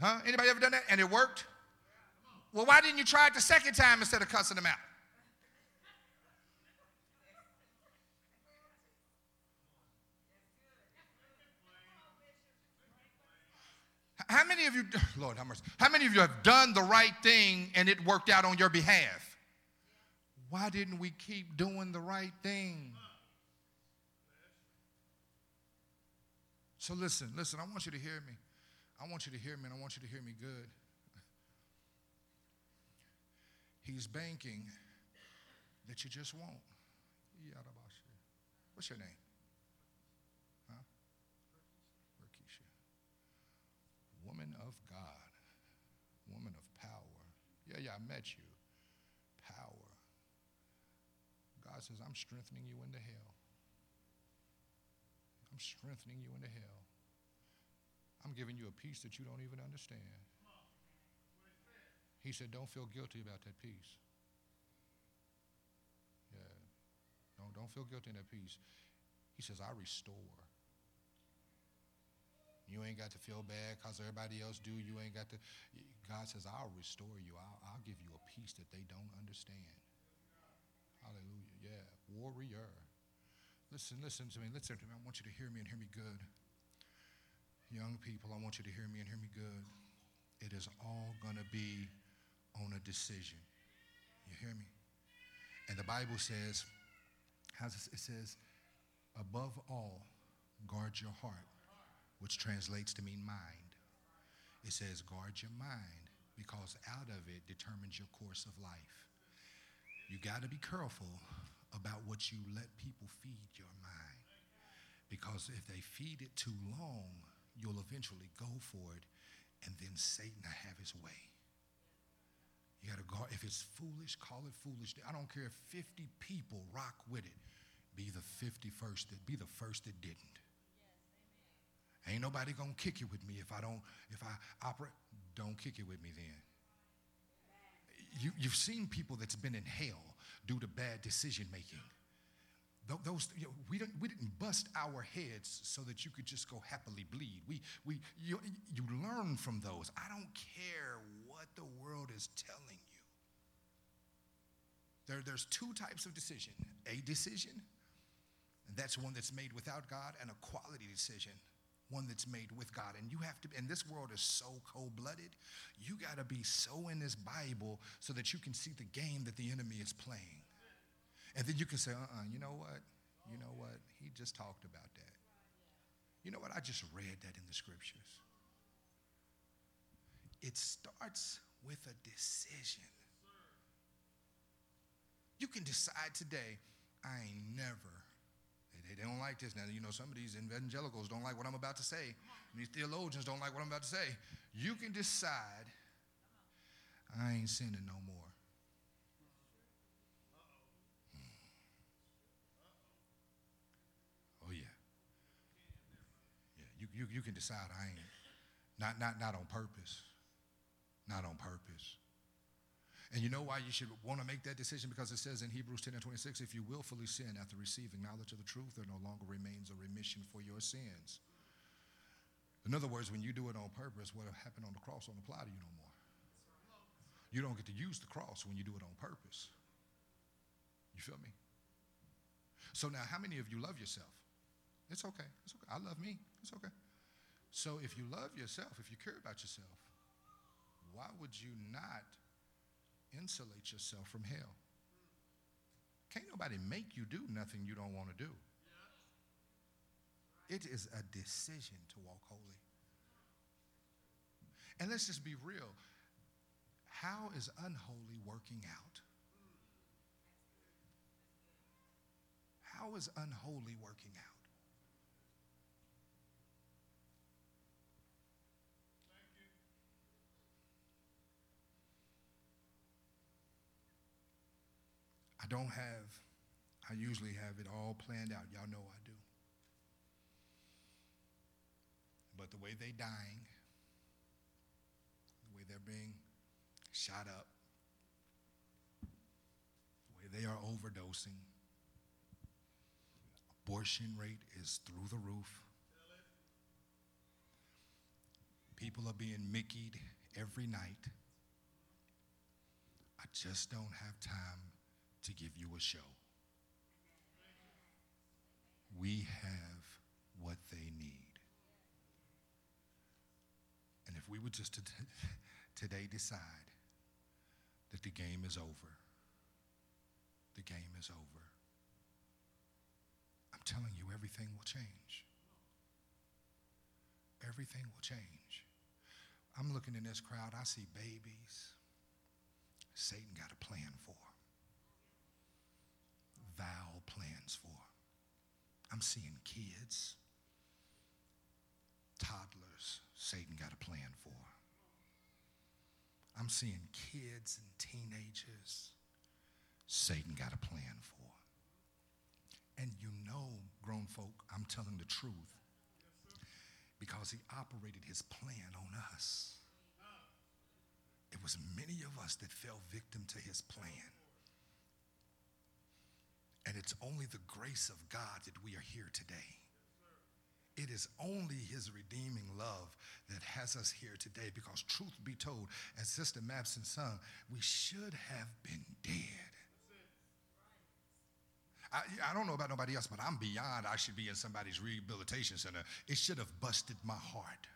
Huh? Anybody ever done that? And it worked? Well, why didn't you try it the second time instead of cussing them out? How many of you, Lord, how much? How many of you have done the right thing and it worked out on your behalf? Why didn't we keep doing the right thing? So listen, listen, I want you to hear me. I want you to hear me and I want you to hear me good. He's banking that you just won't. What's your name? Woman of God, woman of power. Yeah, yeah, I met you. Power. God says, I'm strengthening you into hell. I'm strengthening you into hell. I'm giving you a peace that you don't even understand. He said, Don't feel guilty about that peace. Yeah. Don't, don't feel guilty in that peace. He says, I restore. You ain't got to feel bad because everybody else do. You ain't got to. God says, I'll restore you. I'll, I'll give you a peace that they don't understand. Hallelujah. Yeah. Warrior. Listen, listen to me. Listen to me. I want you to hear me and hear me good. Young people, I want you to hear me and hear me good. It is all going to be on a decision. You hear me? And the Bible says, it says, above all, guard your heart which translates to mean mind. It says, guard your mind because out of it determines your course of life. You got to be careful about what you let people feed your mind because if they feed it too long, you'll eventually go for it and then Satan will have his way. You got to guard. If it's foolish, call it foolish. I don't care if 50 people rock with it. Be the 51st that be the first that didn't. Ain't nobody gonna kick it with me if I don't, if I operate. Don't kick it with me then. You, you've seen people that's been in hell due to bad decision making. Those, you know, we, didn't, we didn't bust our heads so that you could just go happily bleed. We, we, you, you learn from those. I don't care what the world is telling you. There, there's two types of decision a decision, and that's one that's made without God, and a quality decision one that's made with God. And you have to, and this world is so cold blooded, you got to be so in this Bible so that you can see the game that the enemy is playing. And then you can say, uh uh-uh, uh you know what? You know what? He just talked about that. You know what? I just read that in the scriptures. It starts with a decision. You can decide today, I ain't never they, don't like this. Now, you know, some of these evangelicals don't like what I'm about to say. These theologians don't like what I'm about to say. You can decide, I ain't sinning no more. Hmm. Oh, yeah. Yeah, you, you, you can decide I ain't. Not, not, not on purpose. Not on purpose. And you know why you should want to make that decision? Because it says in Hebrews 10 and 26, if you willfully sin after receiving knowledge of the truth, there no longer remains a remission for your sins. In other words, when you do it on purpose, what happened on the cross won't apply to you no more. You don't get to use the cross when you do it on purpose. You feel me? So now, how many of you love yourself? It's okay. It's okay. I love me. It's okay. So if you love yourself, if you care about yourself, why would you not insulate yourself from hell. Can't nobody make you do nothing you don't want to do. It is a decision to walk holy. And let's just be real. How is unholy working out? How is unholy working out? Don't have, I usually have it all planned out. Y'all know I do. But the way they dying, the way they're being shot up, the way they are overdosing, abortion rate is through the roof. People are being mickeyed every night. I just don't have time to give you a show. We have what they need. And if we would just t- today decide that the game is over, the game is over, I'm telling you, everything will change. Everything will change. I'm looking in this crowd, I see babies. Satan got a plan for vile plans for. I'm seeing kids, toddlers, Satan got a plan for. I'm seeing kids and teenagers, Satan got a plan for. And you know, grown folk, I'm telling the truth because he operated his plan on us. It was many of us that fell victim to his plan. And it's only the grace of God that we are here today. It is only his redeeming love that has us here today because, truth be told, as Sister Mapson sung, we should have been dead. I, I, don't know about nobody else, but I'm beyond I should be in somebody's rehabilitation center. It should have busted my heart.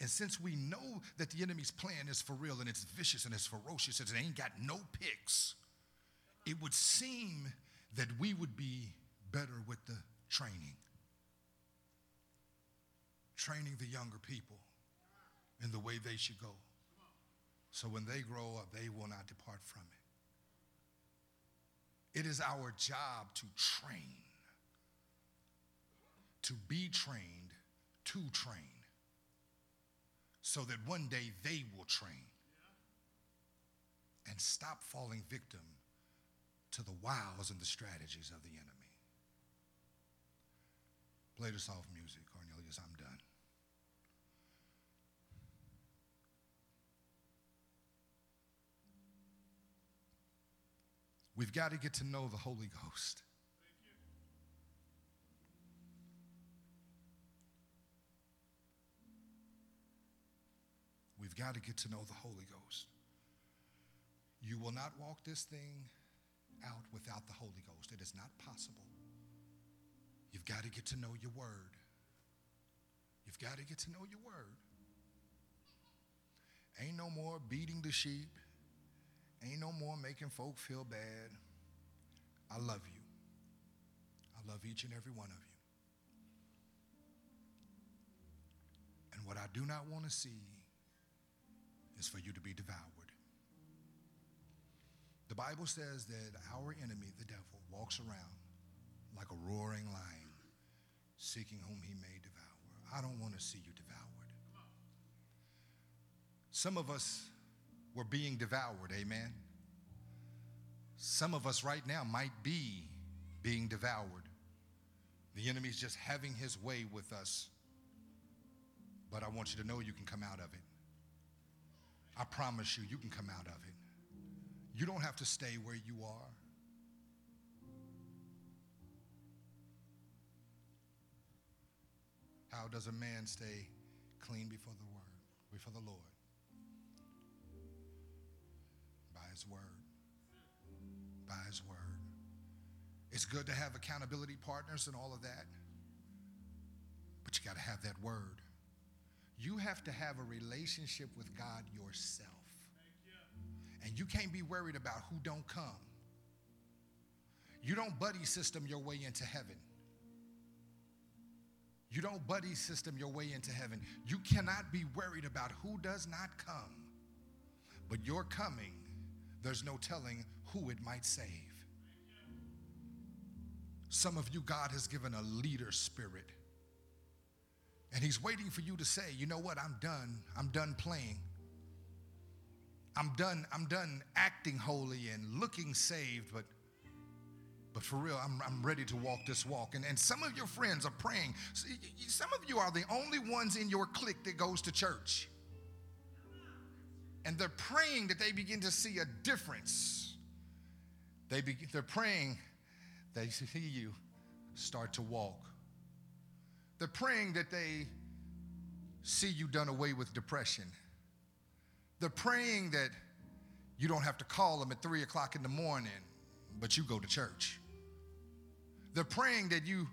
And since we know that the enemy's plan is for real and it's vicious and it's ferocious and it ain't got no picks, it would seem that we would be better with the training. Training the younger people in the way they should go. So when they grow up, they will not depart from it. It is our job to train, to be trained, to train so that one day they will train and stop falling victim to the wiles and the strategies of the enemy. Play the soft music, Cornelius. I'm done. We've got to get to know the Holy Ghost. We've got to get to know the Holy Ghost. You will not walk this thing out without the Holy Ghost. It is not possible. You've got to get to know your word. You've got to get to know your word. Ain't no more beating the sheep. Ain't no more making folk feel bad. I love you. I love each and every one of you. And what I do not want to see is for you to be devoured. The Bible says that our enemy, the devil, walks around like a roaring lion, seeking whom he may devour. I don't want to see you devoured. Some of us were being devoured, amen. Some of us right now might be being devoured. The enemy's just having his way with us. But I want you to know you can come out of it. I promise you, you can come out of it. You don't have to stay where you are. How does a man stay clean before the word, before the Lord? By his word. By his word. It's good to have accountability partners and all of that. But you got to have that word. You have to have a relationship with God yourself. And you can't be worried about who don't come. You don't buddy system your way into heaven. You don't buddy system your way into heaven. You cannot be worried about who does not come. But your coming, there's no telling who it might save. Some of you, God has given a leader spirit. And He's waiting for you to say, you know what, I'm done. I'm done playing. I'm done, I'm done acting holy and looking saved, but but for real, I'm, I'm ready to walk this walk. And, and some of your friends are praying. Some of you are the only ones in your clique that goes to church. And they're praying that they begin to see a difference. They be, they're praying they see you start to walk. They're praying that they see you done away with depression. They're praying that you don't have to call them at three o'clock in the morning, but you go to church. They're praying that you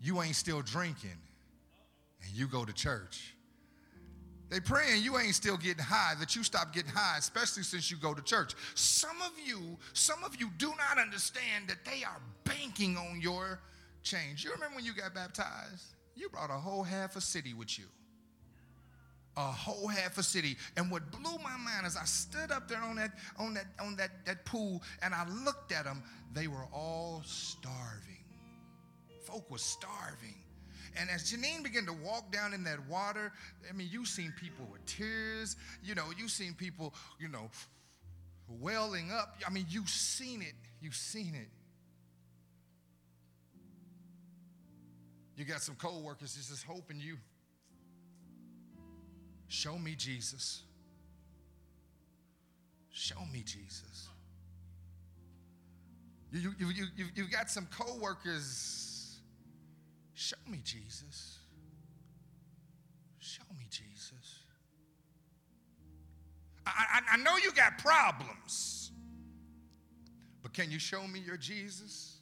you ain't still drinking and you go to church. They praying you ain't still getting high, that you stop getting high, especially since you go to church. Some of you, some of you do not understand that they are banking on your change. You remember when you got baptized? You brought a whole half a city with you. A whole half a city. And what blew my mind is I stood up there on that on that on that, that pool and I looked at them. They were all starving. Folk was starving. And as Janine began to walk down in that water, I mean, you seen people with tears, you know, you seen people, you know, welling up. I mean, you seen it. You've seen it. You got some co-workers that's just hoping you show me Jesus. Show me Jesus. You, you, you, you, you've got some co-workers. Show me Jesus. Show me Jesus. I, I, I know you got problems, but can you show me your Jesus?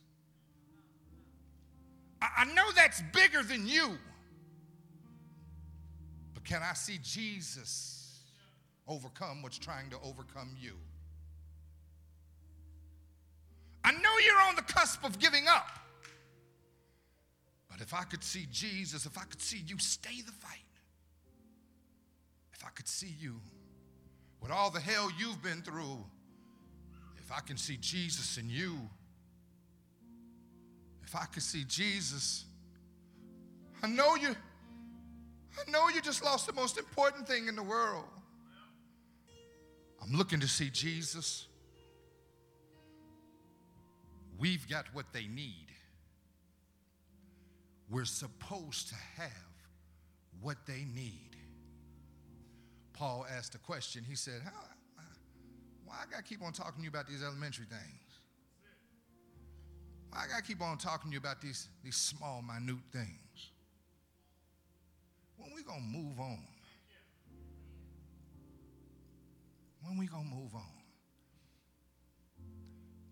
I know that's bigger than you. But can I see Jesus overcome what's trying to overcome you? I know you're on the cusp of giving up. But if I could see Jesus, if I could see you stay the fight, if I could see you with all the hell you've been through, if I can see Jesus in you, if I could see Jesus, I know you, I know you just lost the most important thing in the world. I'm looking to see Jesus. We've got what they need. We're supposed to have what they need. Paul asked a question. He said, How, Why I got to keep on talking to you about these elementary things? I got to keep on talking to you about these, these small, minute things. When we to move on? When we to move on?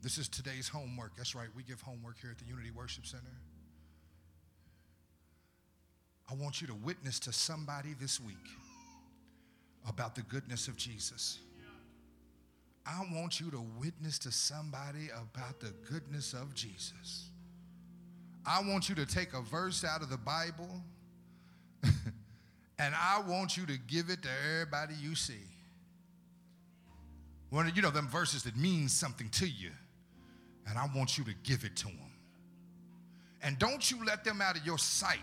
This is today's homework. That's right, we give homework here at the Unity Worship Center. I want you to witness to somebody this week about the goodness of Jesus. I want you to witness to somebody about the goodness of Jesus. I want you to take a verse out of the Bible and I want you to give it to everybody you see. One of you know them verses that mean something to you, and I want you to give it to them. And don't you let them out of your sight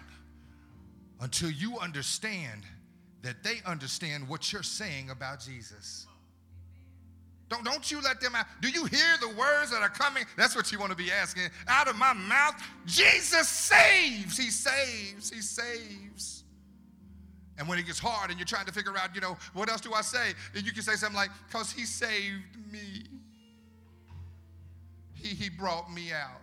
until you understand that they understand what you're saying about Jesus. Don't, don't you let them out. Do you hear the words that are coming? That's what you want to be asking. Out of my mouth, Jesus saves. He saves. He saves. And when it gets hard and you're trying to figure out, you know, what else do I say? Then you can say something like, because he saved me. He, he brought me out.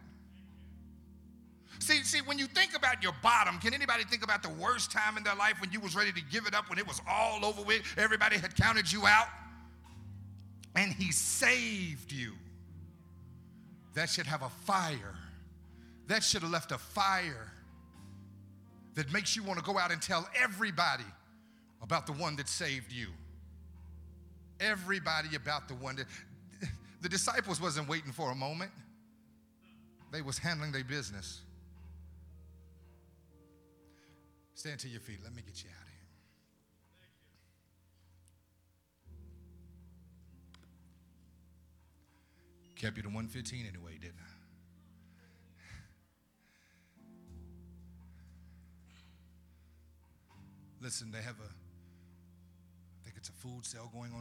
See, see, when you think about your bottom, can anybody think about the worst time in their life when you was ready to give it up, when it was all over with, everybody had counted you out? And he saved you. That should have a fire. That should have left a fire that makes you want to go out and tell everybody about the one that saved you. everybody about the one that the disciples wasn't waiting for a moment. They was handling their business. Stand to your feet. Let me get you out Kept you to 115 anyway, didn't I? Listen, they have a, I think it's a food sale going on